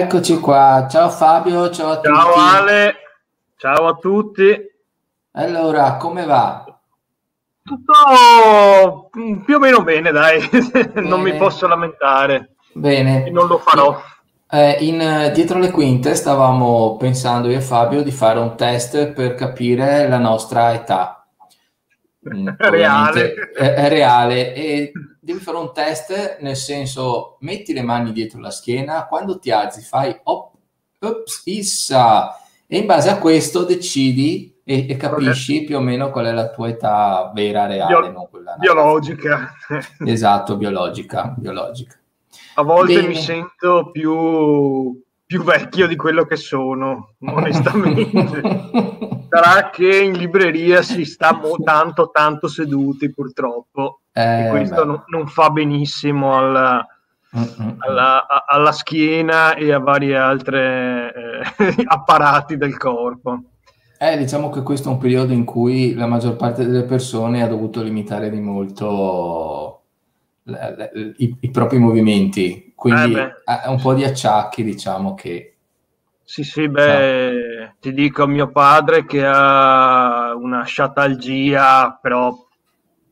Eccoci qua, ciao Fabio, ciao a Ciao tutti. Ale, ciao a tutti. Allora, come va? Tutto più o meno bene, dai, non mi Bene, posso lamentare e bene. non lo farò. eh, in, eh, dietro le quinte stavamo pensando io e Fabio di fare un test per capire la nostra età. Reale. è, reale e devi fare un test nel senso metti le mani dietro la schiena, quando ti alzi fai op, ops, issa e in base a questo decidi e, e capisci più o meno qual è la tua età vera, reale, Bio- non quella biologica. Esatto, biologica, biologica. A volte Bene. mi sento più, più vecchio di quello che sono, onestamente. Sarà che in libreria si sta mo- tanto tanto seduti purtroppo e Eh, questo beh. non, fa benissimo alla, mm. alla, a- alla schiena e a vari altri apparati del corpo. Eh, diciamo che questo è un periodo in cui la maggior parte delle persone ha dovuto limitare di molto la- la- i, i propri movimenti, quindi Eh un po' di acciacchi, diciamo che... sì, sì, beh, ti dico mio padre che ha una sciatalgia, però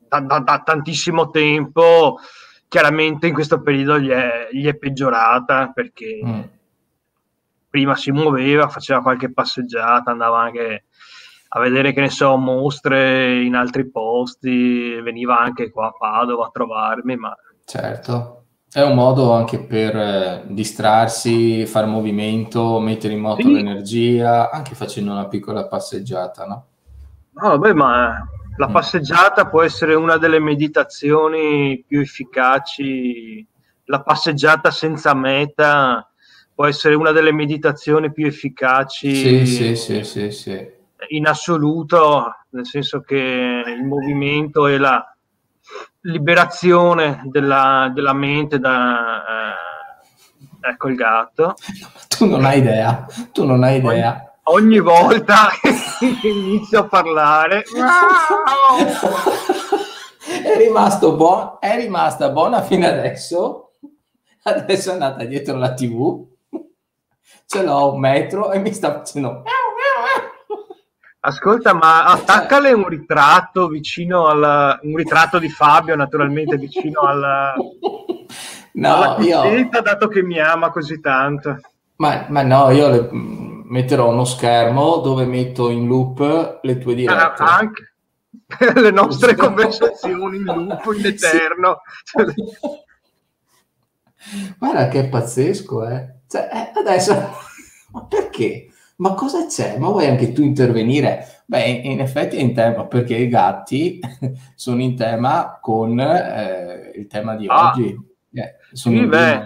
da, da- da tantissimo tempo, chiaramente in questo periodo gli è, gli è peggiorata perché Mm. prima si muoveva, faceva qualche passeggiata, andava anche a vedere, che ne so, mostre in altri posti, veniva anche qua a Padova a trovarmi, ma Certo, è un modo anche per eh, distrarsi, fare movimento, mettere in moto sì, l'energia, anche facendo una piccola passeggiata, no? no, vabbè, ma la Mm. passeggiata può essere una delle meditazioni più efficaci, la passeggiata senza meta può essere una delle meditazioni più efficaci sì, sì, sì, sì. in assoluto, nel senso che il movimento e la liberazione della, della mente da... eh, ecco il gatto. Tu non hai idea, tu non hai Ogni, idea. ogni volta che inizio a parlare... È rimasto buono, è rimasta buona fino adesso. Adesso è andata dietro la TV. Ce l'ho un metro e mi sta facendo. Ascolta, ma attaccale un ritratto vicino al... un ritratto di Fabio, naturalmente, vicino alla, alla no, io, dato che mi ama così tanto. ma, ma no, io le- mh, metterò uno schermo dove metto in loop le tue Ah, dirette. anche le nostre conversazioni in loop in eterno. Guarda che pazzesco, eh. Cioè, eh, adesso, ma perché? Ma cosa c'è? Ma vuoi anche tu intervenire? Beh, in effetti è in tema, perché i gatti sono in tema con eh, il tema di Ah, oggi. Eh, sì, beh,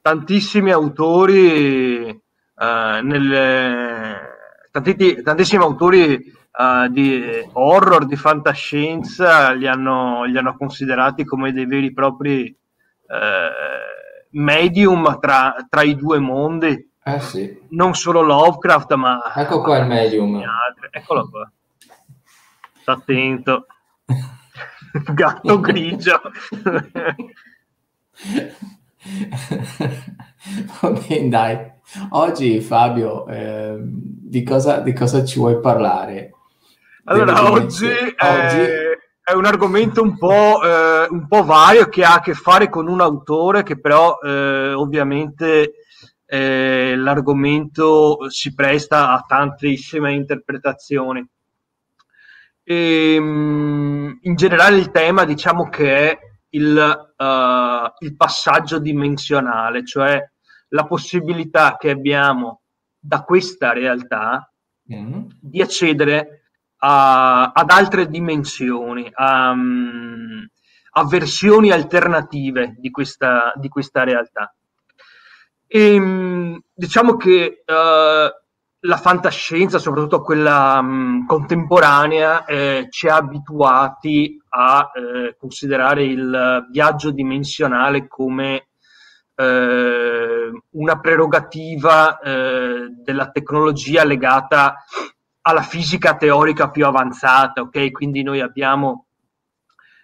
tantissimi autori, eh, nelle, tanti- tantissimi autori eh, di horror, di fantascienza, li hanno, li hanno considerati come dei veri e propri eh, medium tra, tra i due mondi. Eh sì. Non solo Lovecraft, ma Ecco qua il medium. Eccolo qua. Sta attento. Gatto grigio. Va bene, dai. Oggi Fabio, eh, di cosa, di cosa ci vuoi parlare? Allora, oggi. Oggi, eh, è un argomento un po', eh, un po' vario che ha a che fare con un autore che però eh, ovviamente eh, l'argomento si presta a tantissime interpretazioni. E, mm, in generale il tema diciamo che è il, eh, il passaggio dimensionale, cioè la possibilità che abbiamo da questa realtà Mm. di accedere a- ad altre dimensioni, a, mm, a versioni alternative di questa, di questa realtà. E, mm, diciamo che eh, la fantascienza, soprattutto quella mm, contemporanea, eh, ci ha abituati a eh, considerare il viaggio dimensionale come eh, una prerogativa eh, della tecnologia legata alla fisica teorica più avanzata, ok? Quindi noi abbiamo,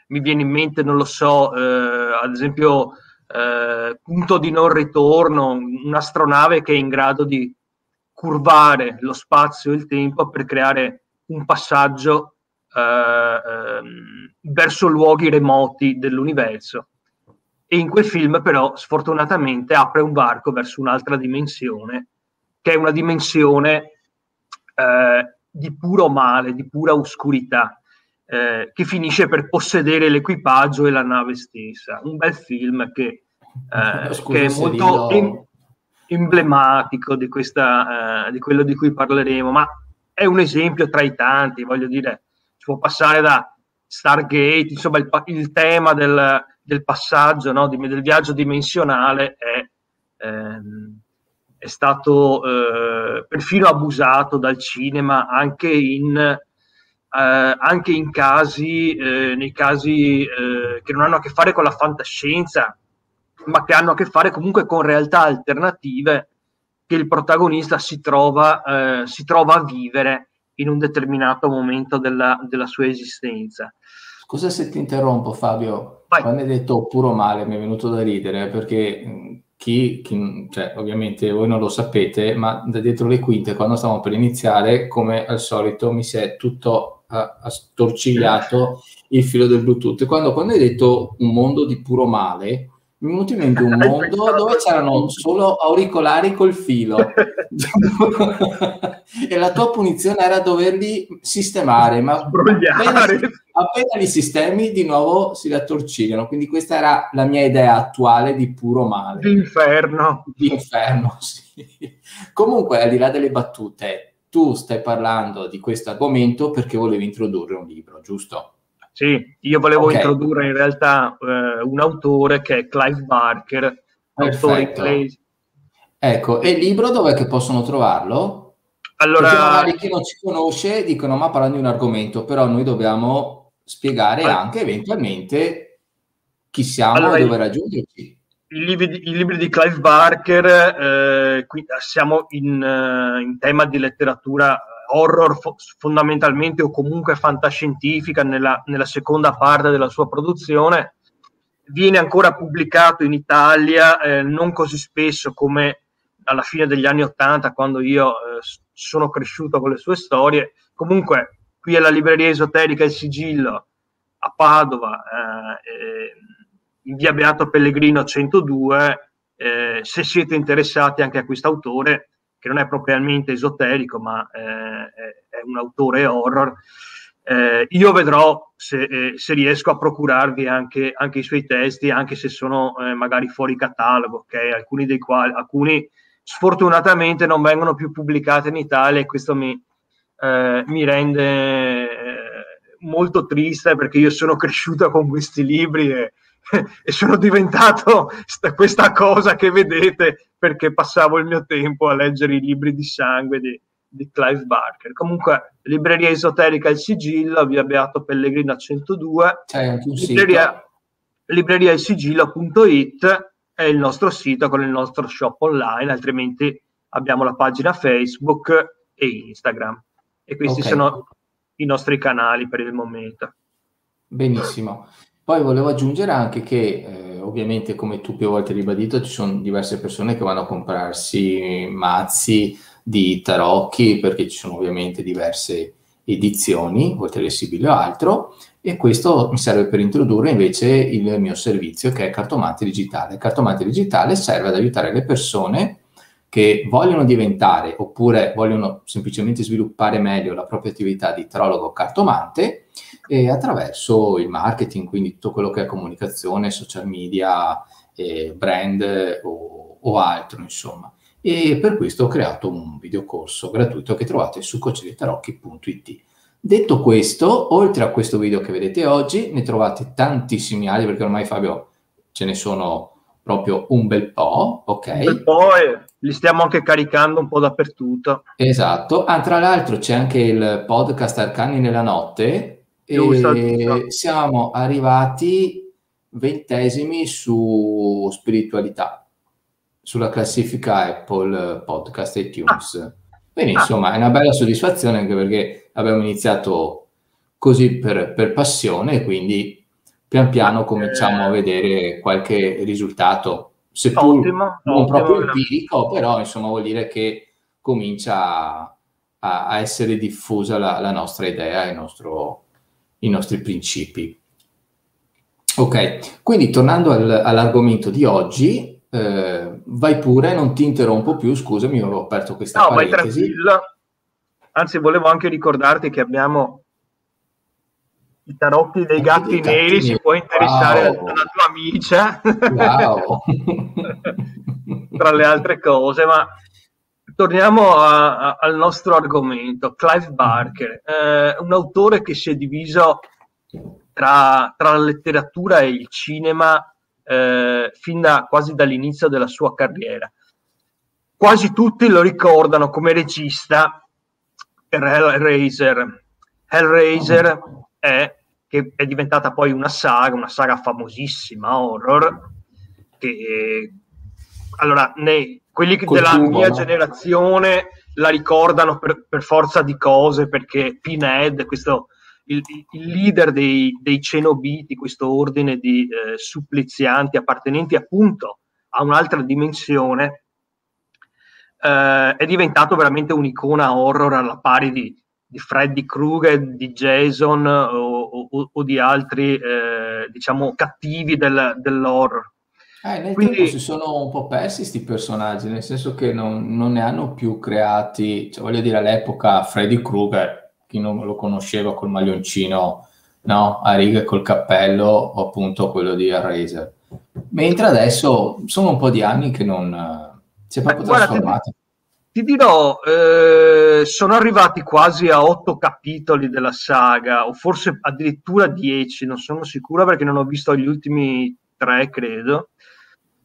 mi viene in mente, non lo so, eh, ad esempio eh, punto di non ritorno, un'astronave che è in grado di curvare lo spazio e il tempo per creare un passaggio eh, ehm, verso luoghi remoti dell'universo. E in quel film, però, sfortunatamente apre un varco verso un'altra dimensione, che è una dimensione eh, di puro male, di pura oscurità, eh, che finisce per possedere l'equipaggio e la nave stessa. Un bel film che, eh, che è molto em- emblematico di, questa, eh, di quello di cui parleremo, ma è un esempio tra i tanti, voglio dire, si può passare da Stargate, insomma il, il tema del, del passaggio, no, di, del viaggio dimensionale è, ehm, è stato eh, perfino abusato dal cinema anche in, eh, anche in casi, eh, nei casi eh, che non hanno a che fare con la fantascienza, ma che hanno a che fare comunque con realtà alternative che il protagonista si trova, eh, si trova a vivere in un determinato momento della, della, sua esistenza. Scusa se ti interrompo Fabio, Vai. quando hai detto puro male mi è venuto da ridere perché chi, chi cioè, ovviamente voi non lo sapete, ma da dietro le quinte quando stavamo per iniziare, come al solito mi si è tutto uh, storcigliato il filo del Bluetooth. Quando, quando hai detto un mondo di puro male, mi è venuto in mente un mondo dove c'erano solo auricolari col filo. E la tua punizione era doverli sistemare ma appena, appena, li sistemi di nuovo si attorcigliano quindi questa era la mia idea attuale di puro male. D'inferno d'inferno sì. comunque al di là delle battute tu stai parlando di questo argomento perché volevi introdurre un libro giusto? Sì, io volevo okay. introdurre in realtà eh, un autore che è Clive Barker, autore inglese. Ecco, e il libro dov'è che possono trovarlo? Allora, Perché magari chi non ci conosce dicono ma parlando di un argomento, però noi dobbiamo spiegare allora, anche eventualmente chi siamo allora, e dove raggiungerci. I libri, I libri, di Clive Barker, eh, qui siamo in, uh, in tema di letteratura horror fo- fondamentalmente o comunque fantascientifica nella, nella, seconda parte della sua produzione. Viene ancora pubblicato in Italia, eh, non così spesso come alla fine degli anni Ottanta, quando io eh, sono cresciuto con le sue storie. Comunque, qui alla libreria esoterica Il Sigillo a Padova, eh, in via Beato Pellegrino 102. Eh, se siete interessati anche a quest'autore, che non è propriamente esoterico, ma eh, è, un autore horror. Eh, io vedrò se, eh, se, riesco a procurarvi anche, anche, i suoi testi, anche se sono eh, magari fuori catalogo, okay? alcuni dei quali, alcuni sfortunatamente non vengono più pubblicati in Italia e questo mi, eh, mi rende molto triste perché io sono cresciuto con questi libri e, e sono diventato questa cosa che vedete perché passavo il mio tempo a leggere i libri di sangue di, di Clive Barker. Comunque, libreria esoterica Il Sigillo, via Beato Pellegrino 102, C'è anche un libreria, sito. libreria il sigillo.it è il nostro sito con il nostro shop online, altrimenti abbiamo la pagina Facebook e Instagram. E questi okay. sono i nostri canali per il momento. Benissimo. Poi volevo aggiungere anche che, eh, ovviamente, come tu più volte hai ribadito, ci sono diverse persone che vanno a comprarsi mazzi di tarocchi perché ci sono ovviamente diverse edizioni, oltre alle o altro, e questo mi serve per introdurre invece il mio servizio che è Cartomante Digitale. Cartomante Digitale serve ad aiutare le persone che vogliono diventare oppure vogliono semplicemente sviluppare meglio la propria attività di tarologo cartomante e attraverso il marketing, quindi tutto quello che è comunicazione, social media, eh, brand o, o, altro, insomma. E per questo ho creato un videocorso gratuito che trovate su coacheditarocchi.it. Detto questo, oltre a questo video che vedete oggi, ne trovate tantissimi altri, perché ormai Fabio ce ne sono proprio un bel po', ok? Un bel po' e li stiamo anche caricando un po' dappertutto. Esatto. Ah, tra l'altro c'è anche il podcast Arcani nella notte, e siamo arrivati ventesimi su spiritualità, sulla classifica Apple Podcast e iTunes. Ah. Quindi ah. insomma è una bella soddisfazione anche perché abbiamo iniziato così per, per passione, quindi pian piano cominciamo eh, a vedere qualche risultato, seppur ottimo, non ottimo, proprio empirico, però insomma vuol dire che comincia a, a essere diffusa la, la, nostra idea, il nostro, i nostri principi. Ok, quindi tornando al, all'argomento di oggi, eh, vai pure, non ti interrompo più, scusami, avevo aperto questa no, parentesi. Vai tranquillo. Anzi, volevo anche ricordarti che abbiamo i tarocchi dei gatti, gatti neri, si può interessare wow. alla tua amica, wow. tra le altre cose, ma torniamo a, a, al nostro argomento, Clive Barker, eh, un autore che si è diviso tra, tra la letteratura e il cinema eh, fin da quasi dall'inizio della sua carriera. Quasi tutti lo ricordano come regista per Hellraiser. Hellraiser è, che è diventata poi una saga, una saga famosissima, horror, che allora, ne, quelli della mia generazione la ricordano per, per, forza di cose perché Pinhead, questo il, il leader dei, dei, cenobiti, questo ordine di eh, supplizianti appartenenti appunto a un'altra dimensione, eh, è diventato veramente un'icona horror alla pari di, di Freddy Krueger, di Jason o, o, o di altri, eh, diciamo, cattivi del, dell'horror. Eh, nel Quindi, tempo si sono un po' persi questi personaggi, nel senso che non, non ne hanno più creati, cioè, voglio dire, all'epoca Freddy Krueger, chi non lo conosceva col maglioncino no, a righe col cappello, o appunto quello di Eraser. Mentre adesso sono un po' di anni che non si è proprio Guarda, trasformato. Ti, ti dirò, eh, sono arrivati quasi a otto capitoli della saga, o forse addirittura dieci, non sono sicuro perché non ho visto gli ultimi tre, credo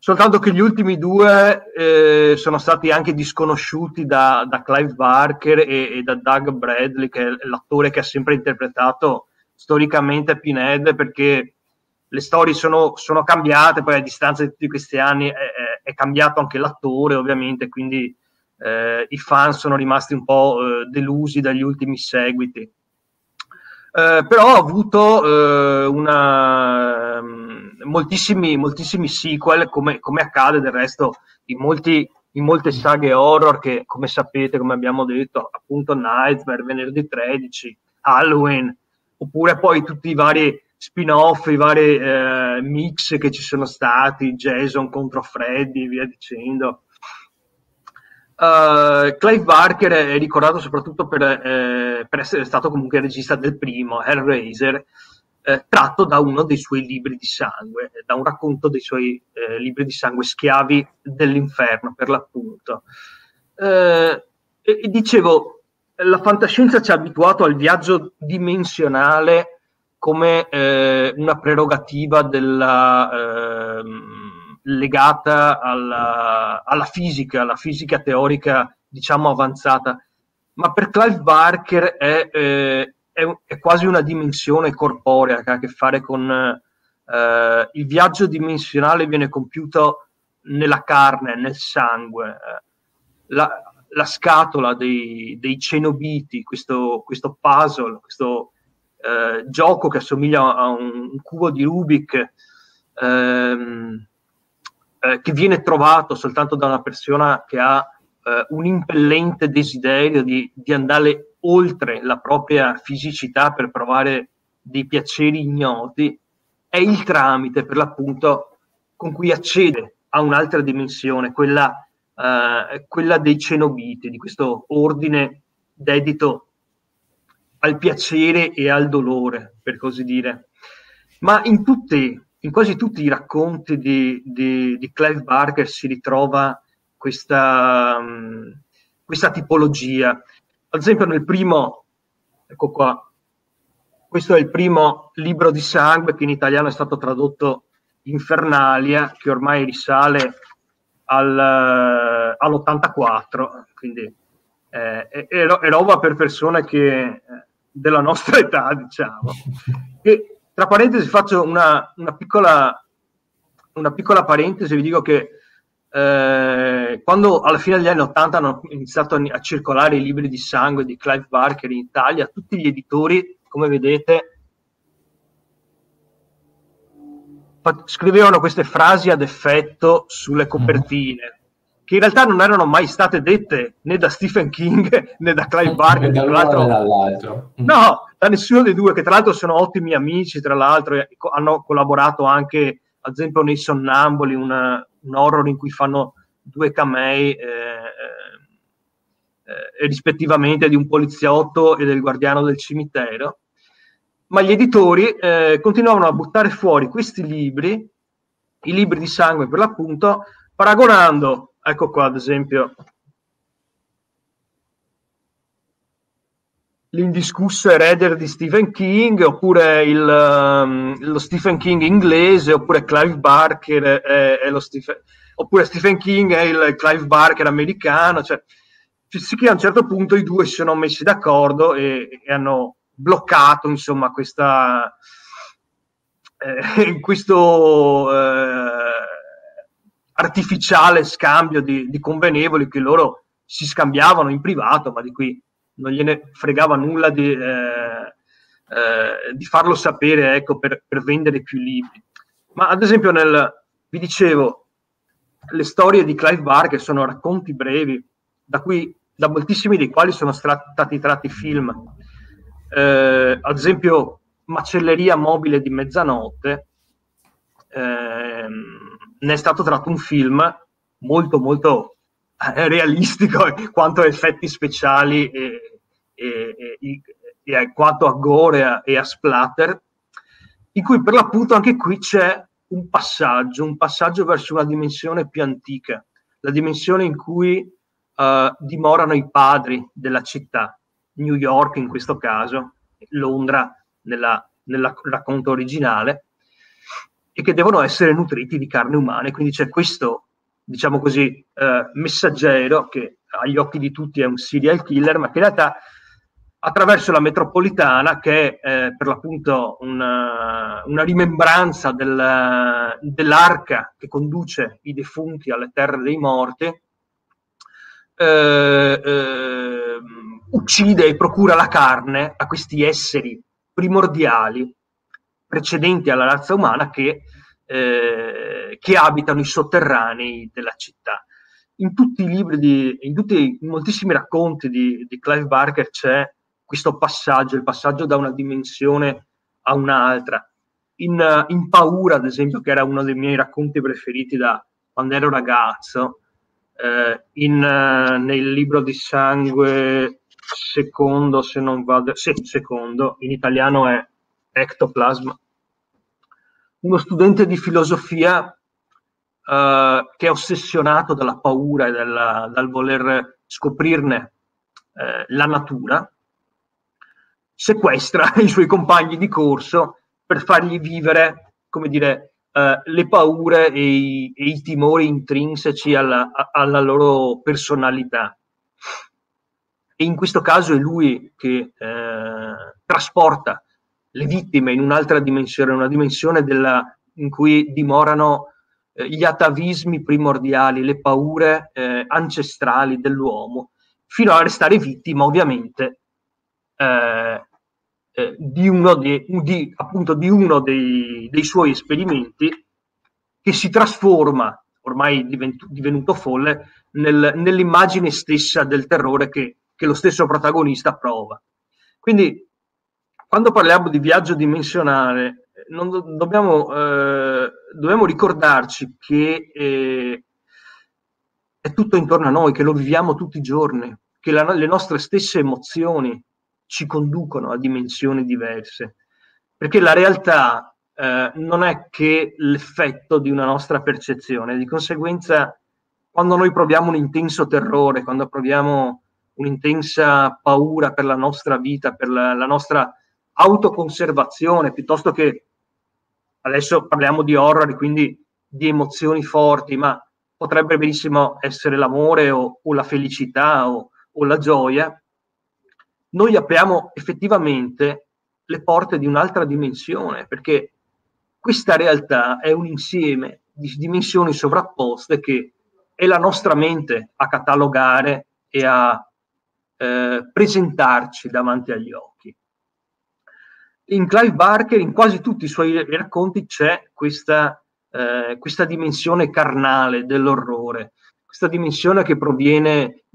soltanto che gli ultimi due eh, sono stati anche disconosciuti da, da Clive Barker e, e, da Doug Bradley, che è l'attore che ha sempre interpretato storicamente Pinhead, perché le storie sono, sono cambiate, poi a distanza di tutti questi anni è, è, è cambiato anche l'attore, ovviamente, quindi eh, i fan sono rimasti un po' eh, delusi dagli ultimi seguiti. Eh, però ha avuto eh, una moltissimi, moltissimi sequel, come, come, accade del resto in, molti, in molte saghe horror che, come sapete, come abbiamo detto, appunto Nightmare, Venerdì 13, Halloween, oppure poi tutti i vari spin-off, i vari eh, mix che ci sono stati, Jason contro Freddy, via dicendo. Uh, Clive Barker è ricordato soprattutto per, eh, per essere stato comunque il regista del primo, Hellraiser, eh, tratto da uno dei suoi libri di sangue, da un racconto dei suoi eh, libri di sangue, Schiavi dell'inferno per l'appunto. Eh, e, dicevo, la fantascienza ci ha abituato al viaggio dimensionale come eh, una prerogativa della, ehm, legata alla, alla fisica, alla fisica teorica diciamo avanzata, ma per Clive Barker è eh, è, è, quasi una dimensione corporea che ha a che fare con eh, il viaggio dimensionale viene compiuto nella carne, nel sangue. La, la scatola dei, dei, cenobiti, questo, questo puzzle, questo eh, gioco che assomiglia a un, un cubo di Rubik, ehm, eh, che viene trovato soltanto da una persona che ha eh, un impellente desiderio di, di andare oltre la propria fisicità per provare dei piaceri ignoti, è il tramite per l'appunto con cui accede a un'altra dimensione, quella, eh, quella dei cenobiti, di questo ordine dedito al piacere e al dolore, per così dire. Ma in, tutte, in quasi tutti i racconti di, di, di Clive Barker si ritrova questa, um, questa tipologia ad esempio nel primo, ecco qua, questo è il primo libro di sangue che in italiano è stato tradotto Infernalia, che ormai risale al, eh, all'84, quindi eh, è, è, roba per persone che, eh, della nostra età, diciamo. E, tra parentesi faccio una, una, piccola, una piccola parentesi, vi dico che eh, quando alla fine degli anni 80 hanno iniziato a, circolare i libri di sangue di Clive Barker in Italia, tutti gli editori, come vedete, scrivevano queste frasi ad effetto sulle copertine, che in realtà non erano mai state dette né da Stephen King né da Clive Barker. da dall'altro. No, da nessuno dei due, che tra l'altro sono ottimi amici, tra l'altro hanno collaborato anche, ad esempio, nei Sonnamboli, una, un horror in cui fanno due camei eh, eh, rispettivamente di un poliziotto e del guardiano del cimitero. Ma gli editori eh, continuavano a buttare fuori questi libri, i libri di sangue per l'appunto, paragonando, ecco qua ad esempio, l'indiscusso erede di Stephen King, oppure il, um, lo Stephen King inglese, oppure Clive Barker è, è lo Stephen, oppure Stephen King è il Clive Barker americano, cioè sì che a un certo punto i due si sono messi d'accordo e, e hanno bloccato insomma questa eh, questo eh, artificiale scambio di, di convenevoli che loro si scambiavano in privato ma di cui non gliene fregava nulla di, eh, eh, di farlo sapere ecco, per, per, vendere più libri. Ma ad esempio, nel, vi dicevo, le storie di Clive Barker sono racconti brevi, da, cui, da moltissimi dei quali sono stati tratti film. Eh, ad esempio, Macelleria mobile di mezzanotte, ehm, ne è stato tratto un film molto molto realistico quanto a effetti speciali e, e, e, e quanto a gore e a splatter, in cui per l'appunto anche qui c'è un passaggio, un passaggio verso una dimensione più antica, la dimensione in cui uh, dimorano i padri della città, New York in questo caso, Londra nella, nel racconto originale, e che devono essere nutriti di carne umana. Quindi c'è questo diciamo così, eh, messaggero che agli occhi di tutti è un serial killer, ma che in realtà attraverso la metropolitana, che è eh, per l'appunto una, una rimembranza del, dell'arca che conduce i defunti alle terre dei morti, eh, eh, uccide e procura la carne a questi esseri primordiali precedenti alla razza umana che eh, che abitano i sotterranei della città. In tutti i libri, di, in, tutti, in moltissimi racconti di, di Clive Barker c'è questo passaggio, il passaggio da una dimensione a un'altra. In, in, Paura, ad esempio, che era uno dei miei racconti preferiti da quando ero ragazzo, eh, in, uh, nel libro di sangue secondo, se non vado, sì, secondo, in italiano è Ectoplasma, uno studente di filosofia uh, che è ossessionato dalla paura e dalla, dal voler scoprirne uh, la natura, sequestra i suoi compagni di corso per fargli vivere, come dire, uh, le paure e i, e i, timori intrinseci alla, alla loro personalità. E in questo caso è lui che trasporta le vittime in un'altra dimensione, una dimensione della, in cui dimorano eh, gli atavismi primordiali, le paure eh, ancestrali dell'uomo, fino a restare vittima ovviamente eh, eh di uno, di, di, appunto, di uno dei, dei, suoi esperimenti che si trasforma, ormai diventu, divenuto folle, nel, nell'immagine stessa del terrore che, che lo stesso protagonista prova. Quindi quando parliamo di viaggio dimensionale, do- dobbiamo, eh, dobbiamo, ricordarci che eh, è tutto intorno a noi, che lo viviamo tutti i giorni, che la, le nostre stesse emozioni ci conducono a dimensioni diverse, perché la realtà eh, non è che l'effetto di una nostra percezione, di conseguenza quando noi proviamo un intenso terrore, quando proviamo un'intensa paura per la nostra vita, per la, la nostra autoconservazione piuttosto che adesso parliamo di horror, quindi di emozioni forti, ma potrebbe benissimo essere l'amore o, o la felicità o, o la gioia, noi apriamo effettivamente le porte di un'altra dimensione, perché questa realtà è un insieme di dimensioni sovrapposte che è la nostra mente a catalogare e a eh, presentarci davanti agli occhi. In Clive Barker, in quasi tutti i suoi racconti, c'è questa, eh, questa dimensione carnale dell'orrore, questa dimensione che proviene,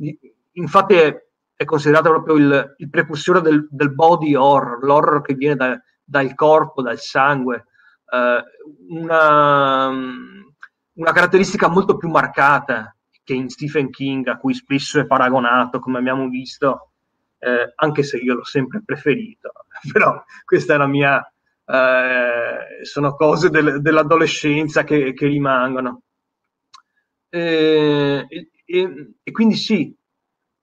infatti è, è considerato proprio il, il precursore del, del, body horror, l'horror che viene da, dal corpo, dal sangue, eh, una, una caratteristica molto più marcata che in Stephen King, a cui spesso è paragonato, come abbiamo visto, eh, anche se io l'ho sempre preferito, però questa è la mia, eh, sono cose del, dell'adolescenza che, che rimangono. Eh, e, e, e, quindi sì,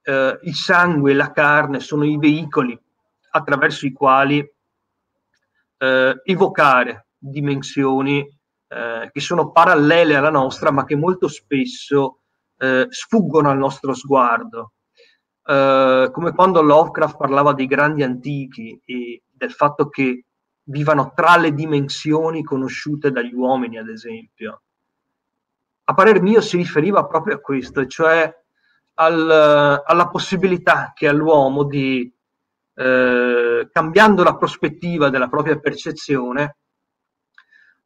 eh, il sangue e la carne sono i veicoli attraverso i quali eh, evocare dimensioni eh, che sono parallele alla nostra, ma che molto spesso eh, sfuggono al nostro sguardo. Eh, come quando Lovecraft parlava dei grandi antichi e del fatto che vivano tra le dimensioni conosciute dagli uomini, ad esempio. A parer mio si riferiva proprio a questo, cioè al, alla possibilità che ha l'uomo di, eh, cambiando la prospettiva della propria percezione,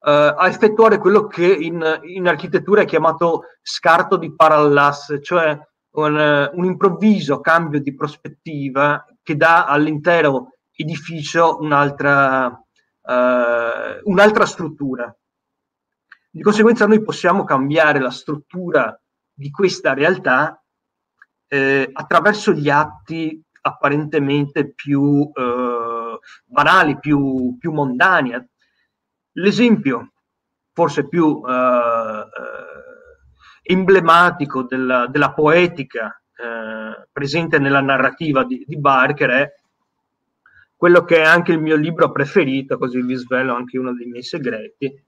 Uh, a effettuare quello che in, in, architettura è chiamato scarto di parallasse, cioè un, un, improvviso cambio di prospettiva che dà all'intero edificio un'altra, uh, un'altra struttura. Di conseguenza noi possiamo cambiare la struttura di questa realtà eh, attraverso gli atti apparentemente più eh, banali, più, più mondani, L'esempio forse più eh, eh, emblematico della, della poetica eh, presente nella narrativa di, di, Barker è quello che è anche il mio libro preferito, così vi svelo anche uno dei miei segreti,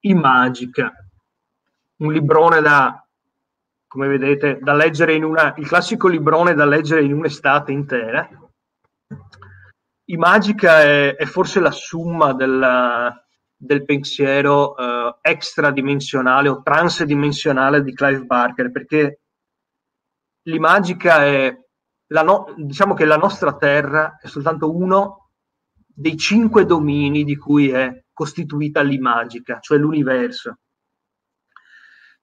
Imagica, un librone da, come vedete, da leggere in una, il classico librone da leggere in un'estate intera, Imagica è, è forse la summa della, del pensiero uh, extradimensionale o transdimensionale di Clive Barker, perché l'imagica è, la no, diciamo che la nostra Terra è soltanto uno dei cinque domini di cui è costituita l'imagica, cioè l'universo,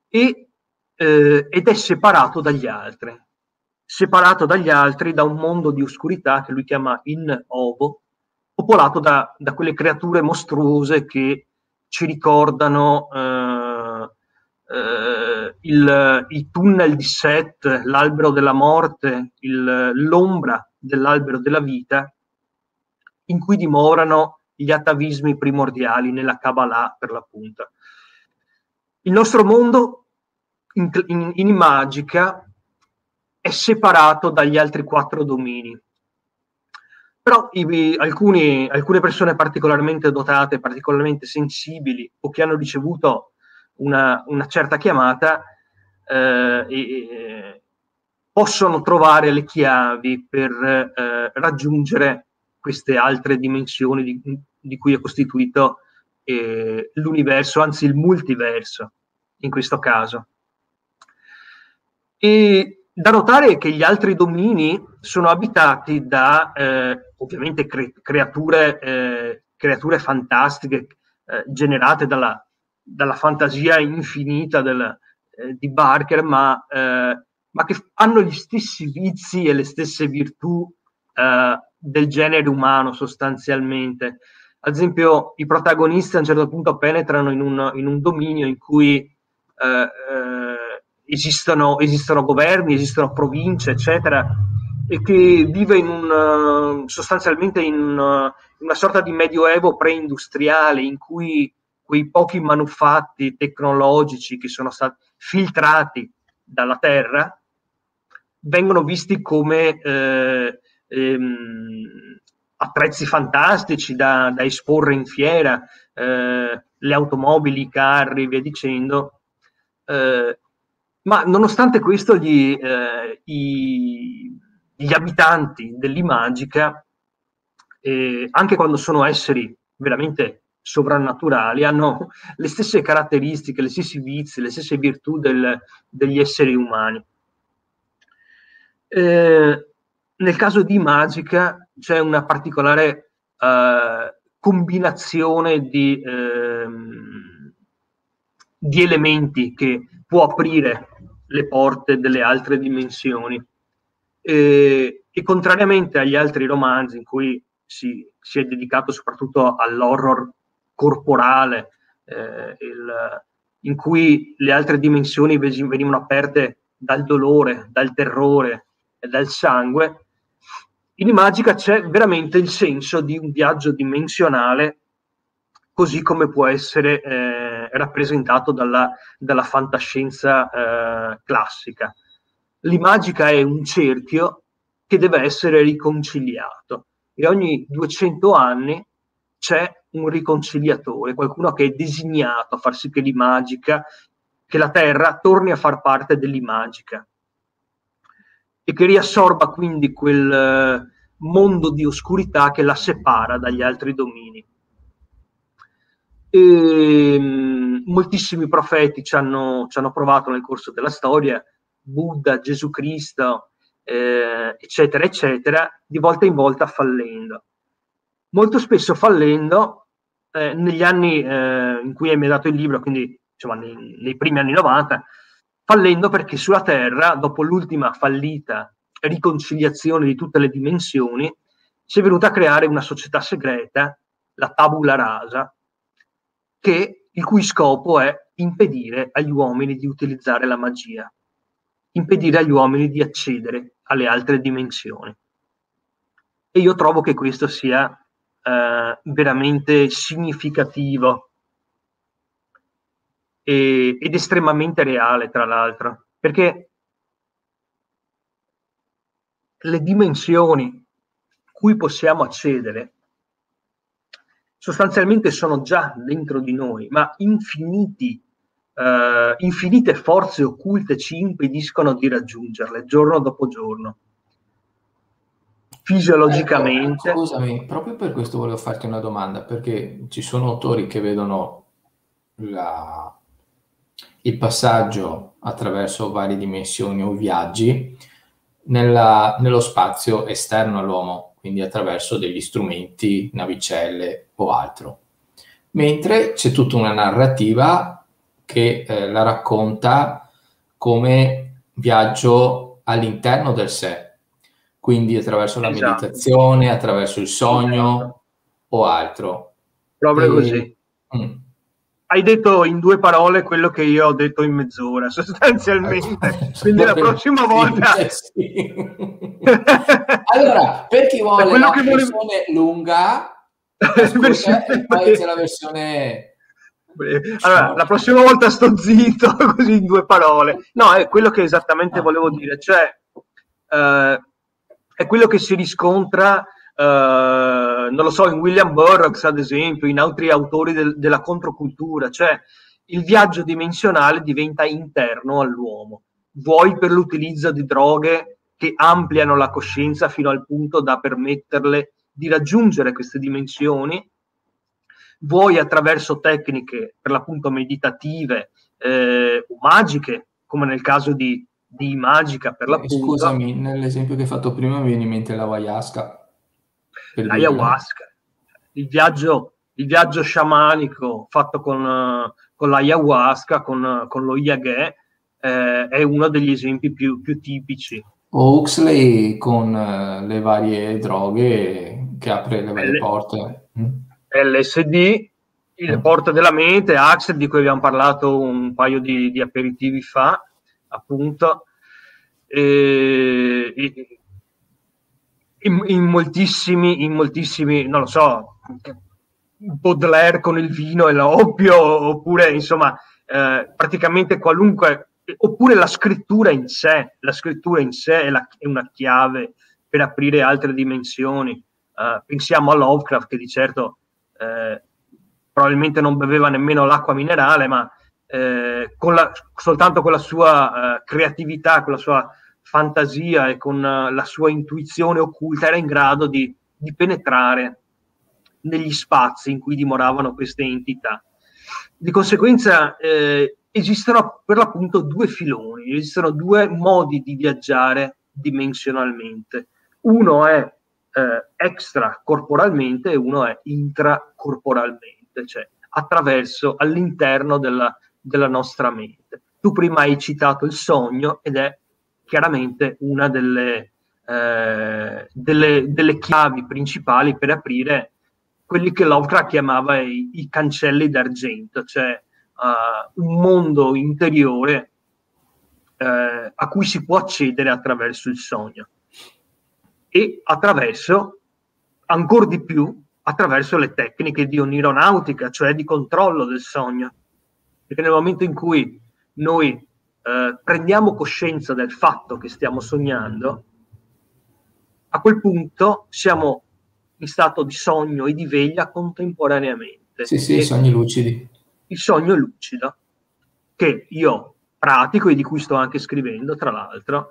e, eh, ed è separato dagli altri. Separato dagli altri da un mondo di oscurità che lui chiama in ovo, popolato da, da quelle creature mostruose che ci ricordano eh, eh, il, il, tunnel di Set, l'albero della morte, il, l'ombra dell'albero della vita, in cui dimorano gli atavismi primordiali nella Kabbalah per l'appunto. Il nostro mondo in, in, in Magica è separato dagli altri quattro domini. Però i, alcuni, alcune persone particolarmente dotate, particolarmente sensibili o che hanno ricevuto una, una certa chiamata eh, e, possono trovare le chiavi per eh, raggiungere queste altre dimensioni di, di cui è costituito eh, l'universo, anzi il multiverso in questo caso. E da notare che gli altri domini sono abitati da eh, ovviamente cre- creature, eh, creature, fantastiche eh, generate dalla, dalla, fantasia infinita del, eh, di Barker, ma, eh, ma, che hanno gli stessi vizi e le stesse virtù eh, del genere umano sostanzialmente. Ad esempio, i protagonisti a un certo punto penetrano in un, in un dominio in cui esistono, esistono governi, esistono province, eccetera, e che vive in un, sostanzialmente in una, in una sorta di medioevo preindustriale in cui quei pochi manufatti tecnologici che sono stati filtrati dalla terra vengono visti come eh, ehm, attrezzi fantastici da, da, esporre in fiera, eh, le automobili, i carri, via dicendo, eh, ma nonostante questo, gli, eh, i, gli abitanti dell'Imagica, eh, anche quando sono esseri veramente sovrannaturali, hanno le stesse caratteristiche, le stesse vizi, le stesse virtù del, degli esseri umani. Eh, nel caso di Magica c'è una particolare eh, combinazione di, ehm, di elementi che può aprire le porte delle altre dimensioni. E, e contrariamente agli altri romanzi in cui si, si è dedicato soprattutto all'horror corporale, eh, il, in cui le altre dimensioni venivano aperte dal dolore, dal terrore e dal sangue, in Imagica c'è veramente il senso di un viaggio dimensionale così come può essere eh, rappresentato dalla, dalla fantascienza eh, classica. L'imagica è un cerchio che deve essere riconciliato e ogni 200 anni c'è un riconciliatore, qualcuno che è designato a far sì che l'imagica, che la Terra torni a far parte dell'imagica e che riassorba quindi quel eh, mondo di oscurità che la separa dagli altri domini. E, mh, moltissimi profeti ci hanno, ci hanno, provato nel corso della storia, Buddha, Gesù Cristo, eh, eccetera, eccetera, di volta in volta fallendo. Molto spesso fallendo eh, negli anni eh, in cui hai dato il libro, quindi insomma, nei, nei primi anni 90, fallendo perché sulla Terra, dopo l'ultima fallita riconciliazione di tutte le dimensioni, si è venuta a creare una società segreta, la tabula rasa, che, il cui scopo è impedire agli uomini di utilizzare la magia, impedire agli uomini di accedere alle altre dimensioni. E io trovo che questo sia eh, veramente significativo e, ed estremamente reale, tra l'altro, perché le dimensioni cui possiamo accedere sostanzialmente sono già dentro di noi, ma infiniti, uh, infinite forze occulte ci impediscono di raggiungerle giorno dopo giorno. Fisiologicamente. Ecco, scusami, proprio per questo volevo farti una domanda, perché ci sono autori che vedono la, il passaggio attraverso varie dimensioni o viaggi nella, nello spazio esterno all'uomo, quindi attraverso degli strumenti, navicelle o altro. Mentre c'è tutta una narrativa che eh, la racconta come viaggio all'interno del sé, quindi attraverso la esatto. meditazione, attraverso il sogno esatto. o altro. Proprio e, così. Mm hai detto in due parole quello che io ho detto in mezz'ora, sostanzialmente. Quindi la prossima volta... Sì. allora, per chi vuole la versione volevo... lunga, ascolta, e poi c'è la versione... Allora, la prossima volta sto zitto, così in due parole. No, è quello che esattamente ah. volevo dire, cioè eh, è quello che si riscontra Uh, non lo so, in William Burroughs ad esempio, in altri autori del, della controcultura, cioè il viaggio dimensionale diventa interno all'uomo, vuoi per l'utilizzo di droghe che ampliano la coscienza fino al punto da permetterle di raggiungere queste dimensioni, vuoi attraverso tecniche per l'appunto meditative eh, o magiche, come nel caso di, di magica per l'appunto. Scusami, nell'esempio che hai fatto prima mi viene in mente la Vajasca l'ayahuasca, il viaggio, il viaggio sciamanico fatto con, con l'ayahuasca, con, con lo yagé, eh, è uno degli esempi più, più tipici. O Huxley con uh, le varie droghe che apre le varie L- porte. Mm. LSD, le mm. porte della mente, Axel di cui abbiamo parlato un paio di, di aperitivi fa, appunto. E, e, in, in, moltissimi, in moltissimi, non lo so, Baudelaire con il vino e l'oppio, oppure insomma, eh, praticamente qualunque, oppure la scrittura in sé, la scrittura in sé è, la, è una chiave per aprire altre dimensioni. Uh, pensiamo a Lovecraft che di certo eh, probabilmente non beveva nemmeno l'acqua minerale, ma eh, con la, soltanto con la sua uh, creatività, con la sua fantasia e con eh, la sua intuizione occulta era in grado di, di penetrare negli spazi in cui dimoravano queste entità. Di conseguenza eh, esistono per l'appunto due filoni, esistono due modi di viaggiare dimensionalmente. Uno è eh, extracorporalmente e uno è intracorporalmente, cioè attraverso all'interno della, della nostra mente. Tu prima hai citato il sogno ed è chiaramente una delle, eh, delle, delle chiavi principali per aprire quelli che Lovecraft chiamava i, i cancelli d'argento, cioè uh, un mondo interiore uh, a cui si può accedere attraverso il sogno e attraverso, ancora di più, attraverso le tecniche di onironautica, cioè di controllo del sogno. Perché nel momento in cui noi eh, prendiamo coscienza del fatto che stiamo sognando, a quel punto siamo in stato di sogno e di veglia contemporaneamente. Sì, sì, sogni lucidi. Il sogno lucido, che io pratico e di cui sto anche scrivendo, tra l'altro,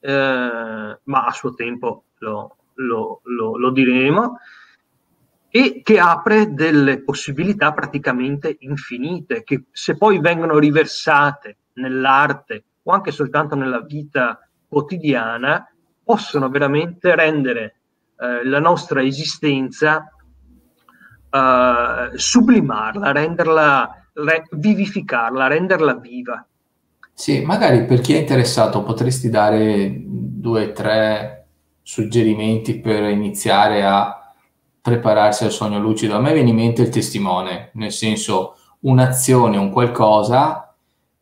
eh, ma a suo tempo lo, lo, lo, lo diremo, e che apre delle possibilità praticamente infinite, che se poi vengono riversate nell'arte o anche soltanto nella vita quotidiana, possono veramente rendere eh, la nostra esistenza, eh, sublimarla, renderla, re- vivificarla, renderla viva. Sì, magari per chi è interessato potresti dare due o tre suggerimenti per iniziare a prepararsi al sogno lucido. A me viene in mente il testimone, nel senso un'azione, un qualcosa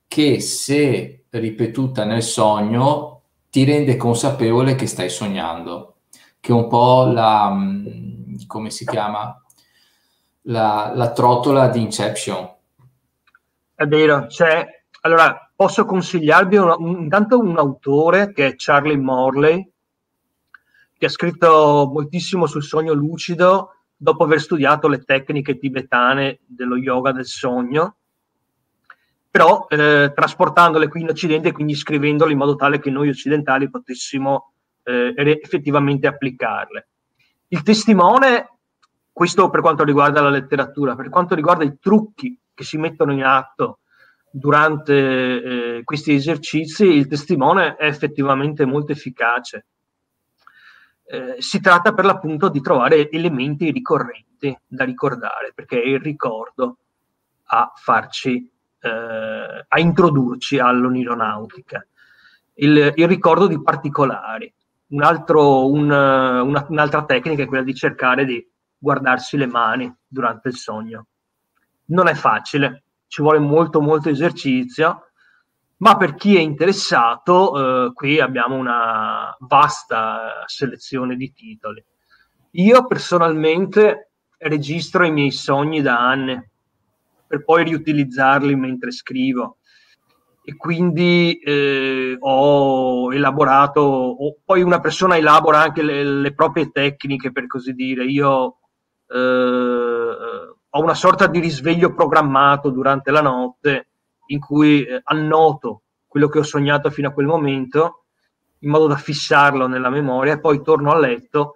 che se ripetuta nel sogno ti rende consapevole che stai sognando, che è un po' la, mm, come si chiama, la, la trottola di Inception. È vero, c'è, allora posso consigliarvi un, intanto un autore che è Charlie Morley, che ha scritto moltissimo sul sogno lucido dopo aver studiato le tecniche tibetane dello yoga del sogno, però eh, trasportandole qui in Occidente e quindi scrivendole in modo tale che noi occidentali potessimo eh, effettivamente applicarle. Il testimone, questo per quanto riguarda la letteratura, per quanto riguarda i trucchi che si mettono in atto durante eh, questi esercizi il testimone è effettivamente molto efficace. Eh, si tratta per l'appunto di trovare elementi ricorrenti da ricordare, perché è il ricordo a farci, eh, a introdurci all'onironautica. Il, il ricordo di particolari. Un altro, un, una, un'altra tecnica è quella di cercare di guardarsi le mani durante il sogno. Non è facile, ci vuole molto molto esercizio, ma per chi è interessato, eh, qui abbiamo una vasta selezione di titoli. Io personalmente registro i miei sogni da anni, per poi riutilizzarli mentre scrivo. E quindi eh, ho elaborato, o poi una persona elabora anche le, le proprie tecniche, per così dire. Io eh, ho una sorta di risveglio programmato durante la notte in cui eh, annoto quello che ho sognato fino a quel momento in modo da fissarlo nella memoria e poi torno a letto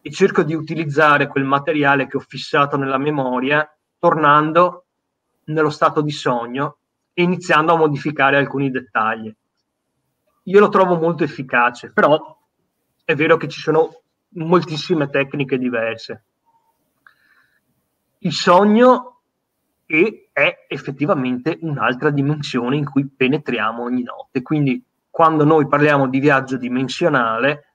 e cerco di utilizzare quel materiale che ho fissato nella memoria tornando nello stato di sogno iniziando a modificare alcuni dettagli. Io lo trovo molto efficace, però è vero che ci sono moltissime tecniche diverse il sogno e è effettivamente un'altra dimensione in cui penetriamo ogni notte. Quindi quando noi parliamo di viaggio dimensionale,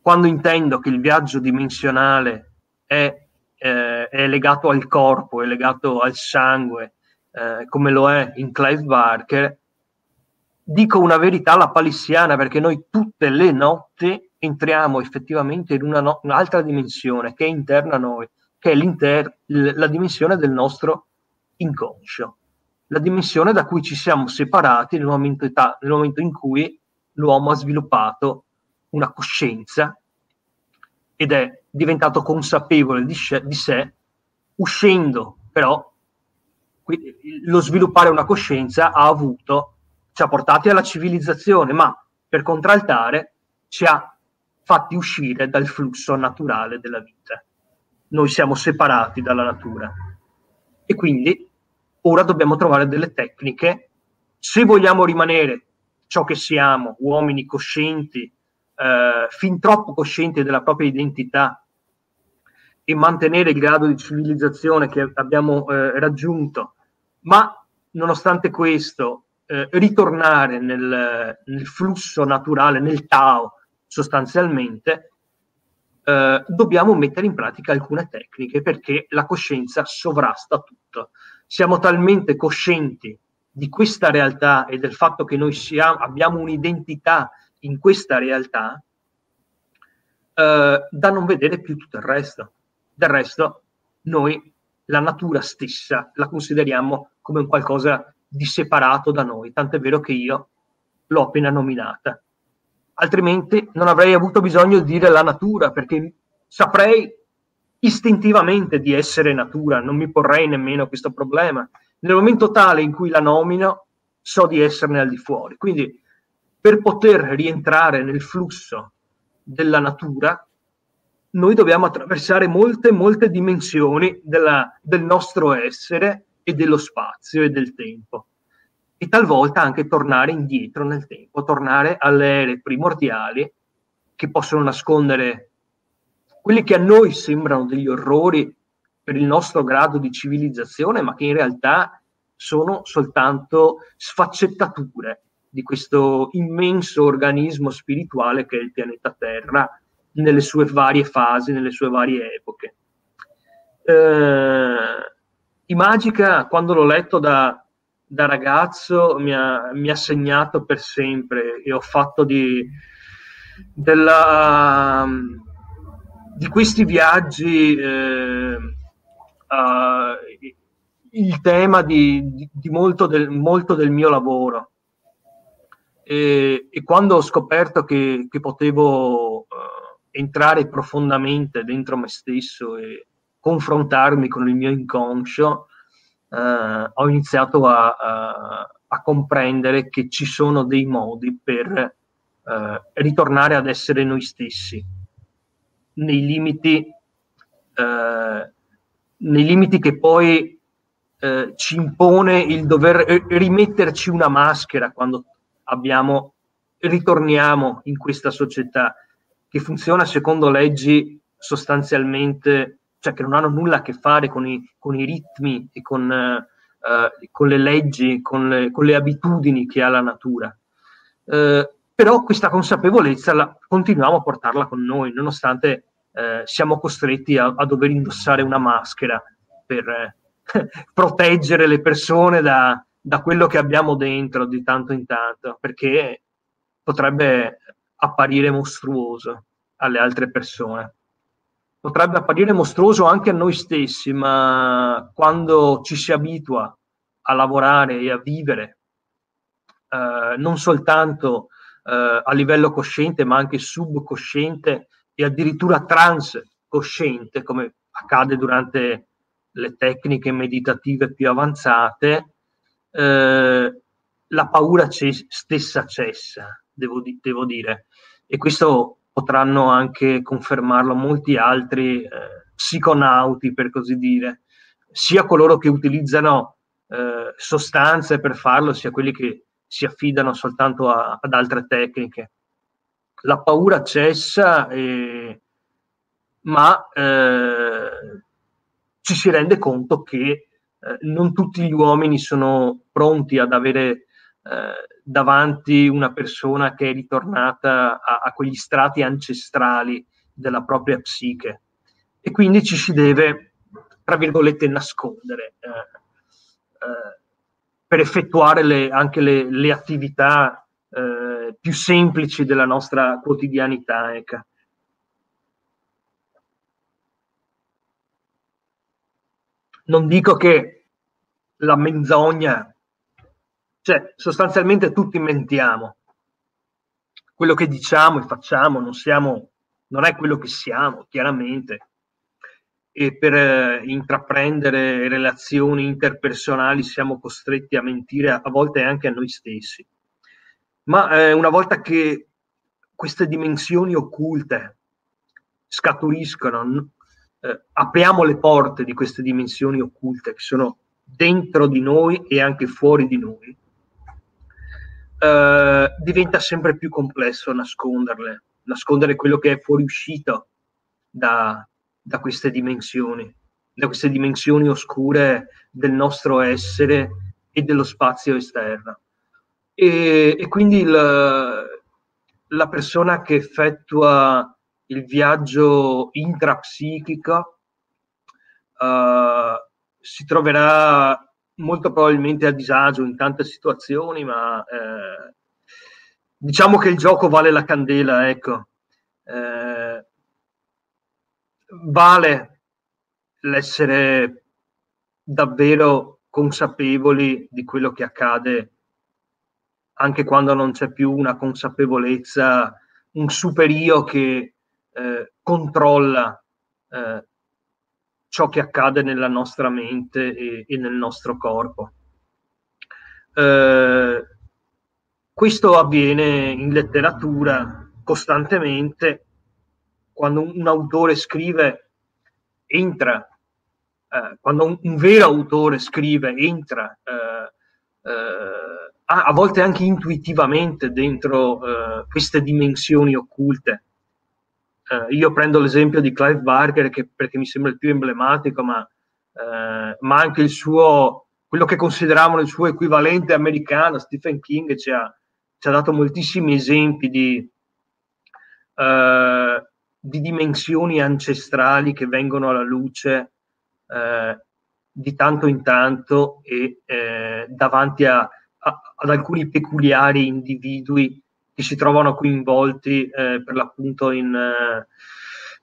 quando intendo che il viaggio dimensionale è, eh, è legato al corpo, è legato al sangue, eh, come lo è in Clive Barker, dico una verità alla palissiana perché noi tutte le notti entriamo effettivamente in una no- un'altra dimensione che è interna a noi che è la dimensione del nostro inconscio, la dimensione da cui ci siamo separati nel momento, età, nel momento in cui l'uomo ha sviluppato una coscienza ed è diventato consapevole di, di sé, uscendo però lo sviluppare una coscienza ha avuto, ci ha portati alla civilizzazione, ma per contraltare ci ha fatti uscire dal flusso naturale della vita noi siamo separati dalla natura. E quindi ora dobbiamo trovare delle tecniche, se vogliamo rimanere ciò che siamo, uomini coscienti, eh, fin troppo coscienti della propria identità e mantenere il grado di civilizzazione che abbiamo eh, raggiunto, ma nonostante questo eh, ritornare nel, nel, flusso naturale, nel Tao sostanzialmente, eh, dobbiamo mettere in pratica alcune tecniche perché la coscienza sovrasta tutto. Siamo talmente coscienti di questa realtà e del fatto che noi siamo, abbiamo un'identità in questa realtà eh, da non vedere più tutto il resto. Del resto, noi la natura stessa la consideriamo come un qualcosa di separato da noi, tant'è vero che io l'ho appena nominata. Altrimenti non avrei avuto bisogno di dire la natura, perché saprei istintivamente di essere natura, non mi porrei nemmeno questo problema. Nel momento tale in cui la nomino, so di esserne al di fuori. Quindi, per poter rientrare nel flusso della natura, noi dobbiamo attraversare molte, molte dimensioni della, del nostro essere e dello spazio e del tempo. E talvolta anche tornare indietro nel tempo, tornare alle ere primordiali che possono nascondere quelli che a noi sembrano degli orrori per il nostro grado di civilizzazione, ma che in realtà sono soltanto sfaccettature di questo immenso organismo spirituale che è il pianeta Terra nelle sue varie fasi, nelle sue varie epoche. Eh, I Magica, quando l'ho letto da, da ragazzo, mi ha, mi ha, segnato per sempre e ho fatto di, della, di questi viaggi eh, uh, il tema di, di, di molto, del, molto, del, mio lavoro. E, e quando ho scoperto che, che potevo entrare profondamente dentro me stesso e confrontarmi con il mio inconscio, uh, ho iniziato a, a, a, comprendere che ci sono dei modi per ritornare ad essere noi stessi. Nei limiti, eh, nei limiti che poi eh, ci impone il dover eh, rimetterci una maschera quando abbiamo, ritorniamo in questa società che funziona secondo leggi sostanzialmente, cioè che non hanno nulla a che fare con i, con i ritmi e con, eh, con le leggi, con le, con le, abitudini che ha la natura. Eh, però questa consapevolezza la, continuiamo a portarla con noi, nonostante eh, siamo costretti a, a, dover indossare una maschera per eh, proteggere le persone da, da quello che abbiamo dentro di tanto in tanto, perché potrebbe apparire mostruoso alle altre persone. Potrebbe apparire mostruoso anche a noi stessi, ma quando ci si abitua a lavorare e a vivere, eh, non soltanto eh, a livello cosciente, ma anche subconsciente e addirittura transcosciente, come accade durante le tecniche meditative più avanzate, eh, la paura c- stessa cessa, devo, di- devo, dire. E questo potranno anche confermarlo molti altri eh, psiconauti, per così dire, sia coloro che utilizzano eh, sostanze per farlo, sia quelli che si affidano soltanto a, ad altre tecniche. La paura cessa, e, ma eh, ci si rende conto che eh, non tutti gli uomini sono pronti ad avere eh, davanti una persona che è ritornata a, a, quegli strati ancestrali della propria psiche e quindi ci si deve, tra virgolette, nascondere eh, eh per effettuare le, anche le, le attività eh, più semplici della nostra quotidianità. Ecco. non dico che la menzogna, cioè sostanzialmente tutti mentiamo. Quello che diciamo e facciamo non, siamo, non è quello che siamo, chiaramente. E per eh, intraprendere relazioni interpersonali siamo costretti a mentire a, volte anche a noi stessi. Ma eh, una volta che queste dimensioni occulte scaturiscono, eh, apriamo le porte di queste dimensioni occulte che sono dentro di noi e anche fuori di noi, eh, diventa sempre più complesso nasconderle nascondere quello che è fuoriuscito da, da queste dimensioni, da queste dimensioni oscure del nostro essere e dello spazio esterno. E, e quindi il, la persona che effettua il viaggio intrapsichico uh, si troverà molto probabilmente a disagio in tante situazioni, ma eh, diciamo che il gioco vale la candela, ecco. Eh, vale l'essere davvero consapevoli di quello che accade anche quando non c'è più una consapevolezza, un super io che eh, controlla eh, ciò che accade nella nostra mente e, e nel nostro corpo. Eh, questo avviene in letteratura costantemente quando un, autore scrive entra eh, quando un, un, vero autore scrive entra eh, eh, a, a, volte anche intuitivamente dentro eh, queste dimensioni occulte eh, io prendo l'esempio di Clive Barker che, perché mi sembra il più emblematico, ma, eh, ma anche il suo, quello che consideriamo il suo equivalente americano, Stephen King, ci ha, ci ha dato moltissimi esempi di, eh, di, dimensioni ancestrali che vengono alla luce eh, di tanto in tanto e eh, davanti a, a, ad alcuni peculiari individui che si trovano coinvolti eh, per l'appunto in, eh,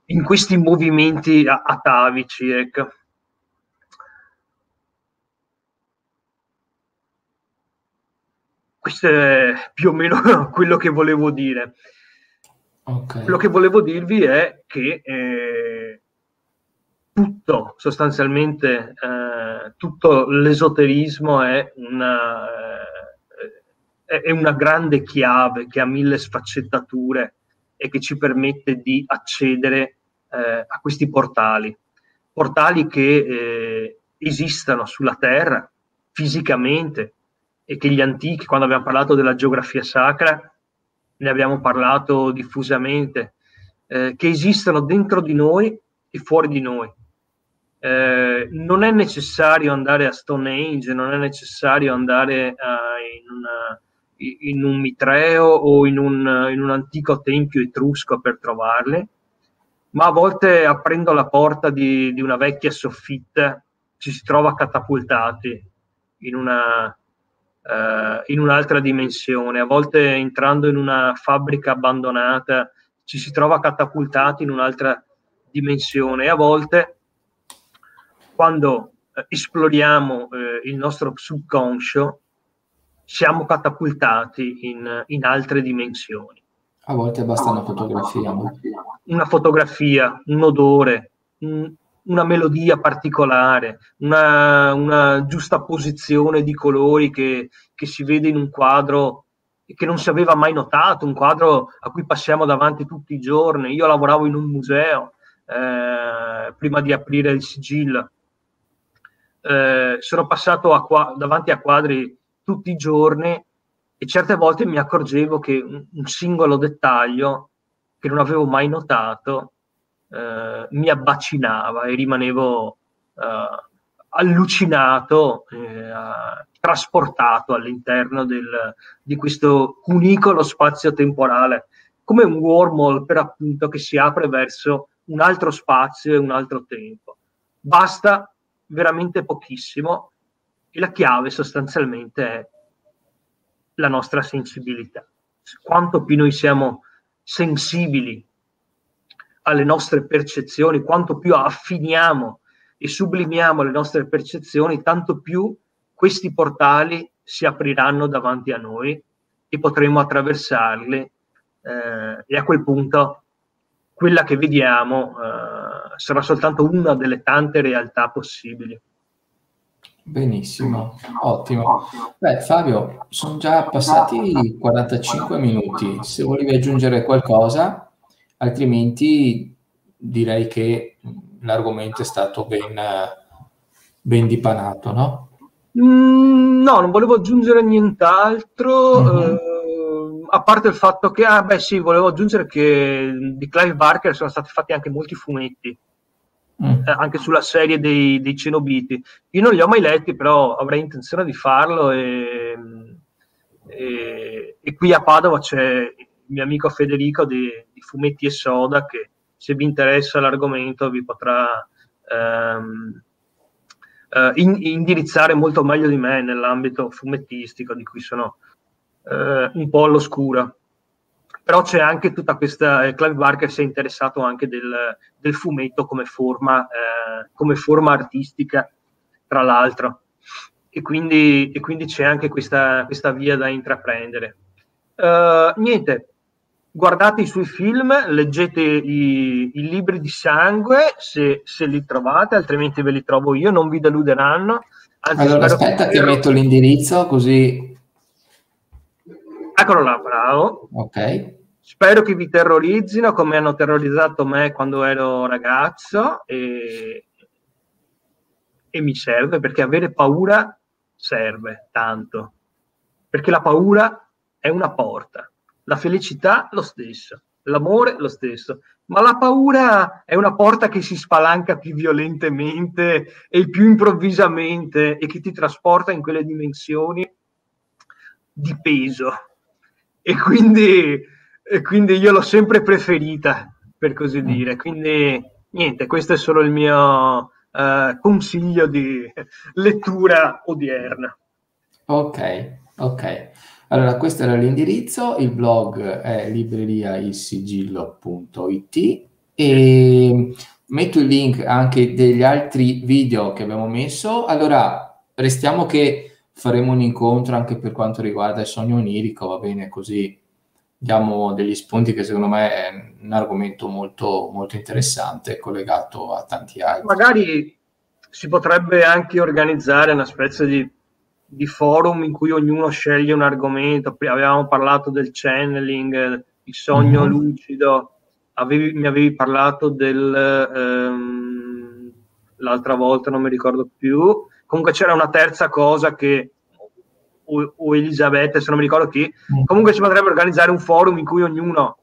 in, questi movimenti atavici. Ecco. Questo è più o meno quello che volevo dire. Okay. Quello che volevo dirvi è che eh, tutto, sostanzialmente, eh, tutto l'esoterismo è una è una grande chiave che ha mille sfaccettature e che ci permette di accedere eh, a questi portali. Portali che eh, esistano sulla Terra fisicamente e che gli antichi, quando abbiamo parlato della geografia sacra, ne abbiamo parlato diffusamente, eh, che esistono dentro di noi e fuori di noi. Eh, non è necessario andare a Stonehenge, non è necessario andare a, in una in un mitreo o in un, in un antico tempio etrusco per trovarle, ma a volte aprendo la porta di, di una vecchia soffitta ci si trova catapultati in, una, uh, in un'altra dimensione, a volte entrando in una fabbrica abbandonata ci si trova catapultati in un'altra dimensione. E a volte quando uh, esploriamo uh, il nostro subconscio siamo catapultati in, in altre dimensioni. A volte basta una fotografia. Una fotografia, un odore, un, una melodia particolare, una, una, giusta posizione di colori che, che si vede in un quadro che non si aveva mai notato, un quadro a cui passiamo davanti tutti i giorni. Io lavoravo in un museo eh, prima di aprire il sigillo. Eh, sono passato a, davanti a quadri tutti i giorni e certe volte mi accorgevo che un, singolo dettaglio che non avevo mai notato eh, mi abbacinava e rimanevo eh, allucinato, eh, trasportato all'interno del, di questo cunicolo spazio-temporale, come un wormhole per appunto che si apre verso un altro spazio e un altro tempo. Basta veramente pochissimo e la chiave sostanzialmente è la nostra sensibilità. Quanto più noi siamo sensibili alle nostre percezioni, quanto più affiniamo e sublimiamo le nostre percezioni, tanto più questi portali si apriranno davanti a noi e potremo attraversarli eh, e a quel punto quella che vediamo eh, sarà soltanto una delle tante realtà possibili. Benissimo, ottimo. Beh, Fabio, sono già passati 45 minuti. Se volevi aggiungere qualcosa, altrimenti direi che l'argomento è stato ben, ben dipanato, no? Mm, no, non volevo aggiungere nient'altro. Mm-hmm. Eh, a parte il fatto che, ah beh sì, volevo aggiungere che di Clive Barker sono stati fatti anche molti fumetti. Eh, anche sulla serie dei, dei, Cenobiti. Io non li ho mai letti, però avrei intenzione di farlo e, e, e qui a Padova c'è il mio amico Federico di, di, Fumetti e Soda che se vi interessa l'argomento vi potrà ehm, eh, in, indirizzare molto meglio di me nell'ambito fumettistico di cui sono eh, un po' all'oscura. Però c'è anche tutta questa, eh, Clive Barker si è interessato anche del, del fumetto come forma, eh, come forma artistica, tra l'altro, e quindi, e quindi c'è anche questa, questa, via da intraprendere. Uh, niente, guardate i suoi film, leggete i, i libri di sangue se, se, li trovate, altrimenti ve li trovo io, non vi deluderanno. Anzi, allora aspetta che, che metto l'indirizzo così Eccolo là, bravo. Ok. Spero che vi terrorizzino come hanno terrorizzato me quando ero ragazzo e, e mi serve perché avere paura serve tanto. Perché la paura è una porta, la felicità lo stesso, l'amore lo stesso, ma la paura è una porta che si spalanca più violentemente e più improvvisamente e che ti trasporta in quelle dimensioni di peso e quindi, e quindi io l'ho sempre preferita, per così dire. Quindi niente, questo è solo il mio uh, consiglio di lettura odierna. Ok, ok. Allora, questo era l'indirizzo, il blog è libreriaisigillo.it e metto il link anche degli altri video che abbiamo messo. Allora, restiamo che faremo un incontro anche per quanto riguarda il sogno onirico, va bene così diamo degli spunti che secondo me è un argomento molto, molto interessante collegato a tanti altri. Magari si potrebbe anche organizzare una specie di, di forum in cui ognuno sceglie un argomento. Avevamo parlato del channeling, il sogno mm-hmm. lucido, avevi, mi avevi parlato del... Ehm, l'altra volta non mi ricordo più, comunque c'era una terza cosa che o, o Elisabetta, se non mi ricordo chi, mm. comunque si potrebbe organizzare un forum in cui ognuno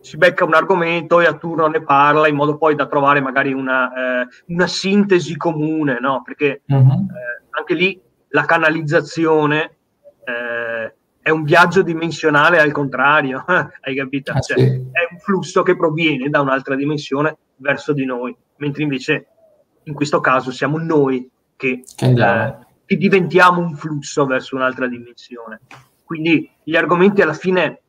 si becca un argomento e a turno ne parla in modo poi da trovare magari una, eh, una sintesi comune, no? Perché mm-hmm. eh, anche lì la canalizzazione eh, è un viaggio dimensionale al contrario, hai capito? Ah, cioè, sì. È un flusso che proviene da un'altra dimensione verso di noi, mentre invece in questo caso siamo noi che, che, che diventiamo un flusso verso un'altra dimensione. Quindi gli argomenti alla fine,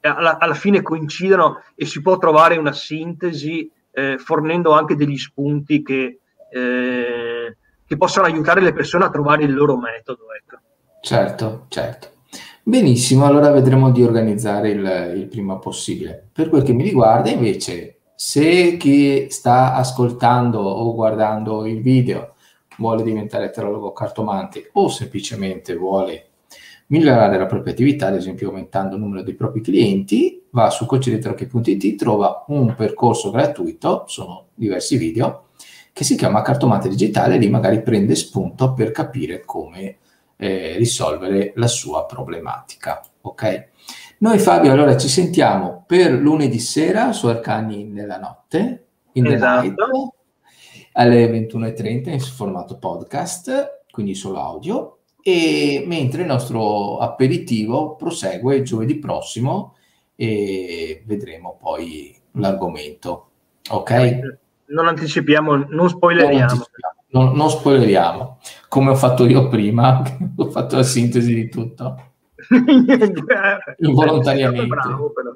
alla, alla fine coincidono e si può trovare una sintesi eh, fornendo anche degli spunti che, eh, che possono aiutare le persone a trovare il loro metodo. Ecco. Certo, certo. Benissimo, allora vedremo di organizzare il, il prima possibile. Per quel che mi riguarda, invece, se chi sta ascoltando o guardando il video vuole diventare terologo cartomante o semplicemente vuole migliorare la propria attività, ad esempio aumentando il numero dei propri clienti, va su coachdirettorche.it, trova un percorso gratuito, sono diversi video, che si chiama Cartomante Digitale, lì magari prende spunto per capire come eh, risolvere la sua problematica. Ok? Noi Fabio allora ci sentiamo per lunedì sera su Arcani nella notte, in esatto. Alle 21.30 in formato podcast, quindi solo audio, e mentre il nostro aperitivo prosegue giovedì prossimo e vedremo poi l'argomento. Ok? Non anticipiamo, non spoileriamo. Non, anticipiamo, non, non spoileriamo, come ho fatto io prima, ho fatto la sintesi di tutto. Involontariamente. Bravo, però.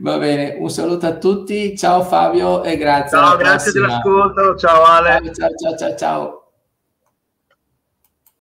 Va bene, un saluto a tutti, ciao Fabio e grazie. Ciao, grazie prossima. dell'ascolto, ciao Ale. ciao, ciao, ciao. ciao.